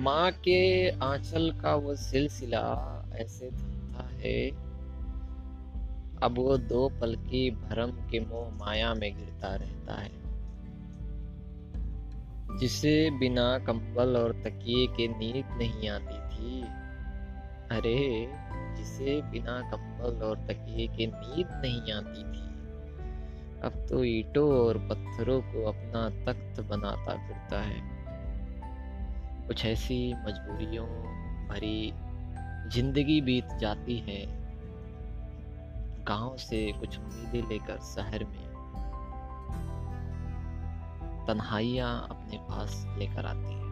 माँ के आंचल का वो सिलसिला ऐसे थमता है। अब वो दो पल की भरम के मोह माया में गिरता रहता है, जिसे बिना कंबल और तकिए के नींद नहीं आती थी। अरे जिसे बिना कंबल और तकिए के नींद नहीं आती थी। अब तो ईटों और पत्थरों को अपना तख्त बनाता फिरता है। कुछ ऐसी मजबूरियों भरी ज़िंदगी बीत जाती है। गाँव से कुछ उम्मीदें लेकर शहर में तन्हाइयाँ अपने पास लेकर आती है।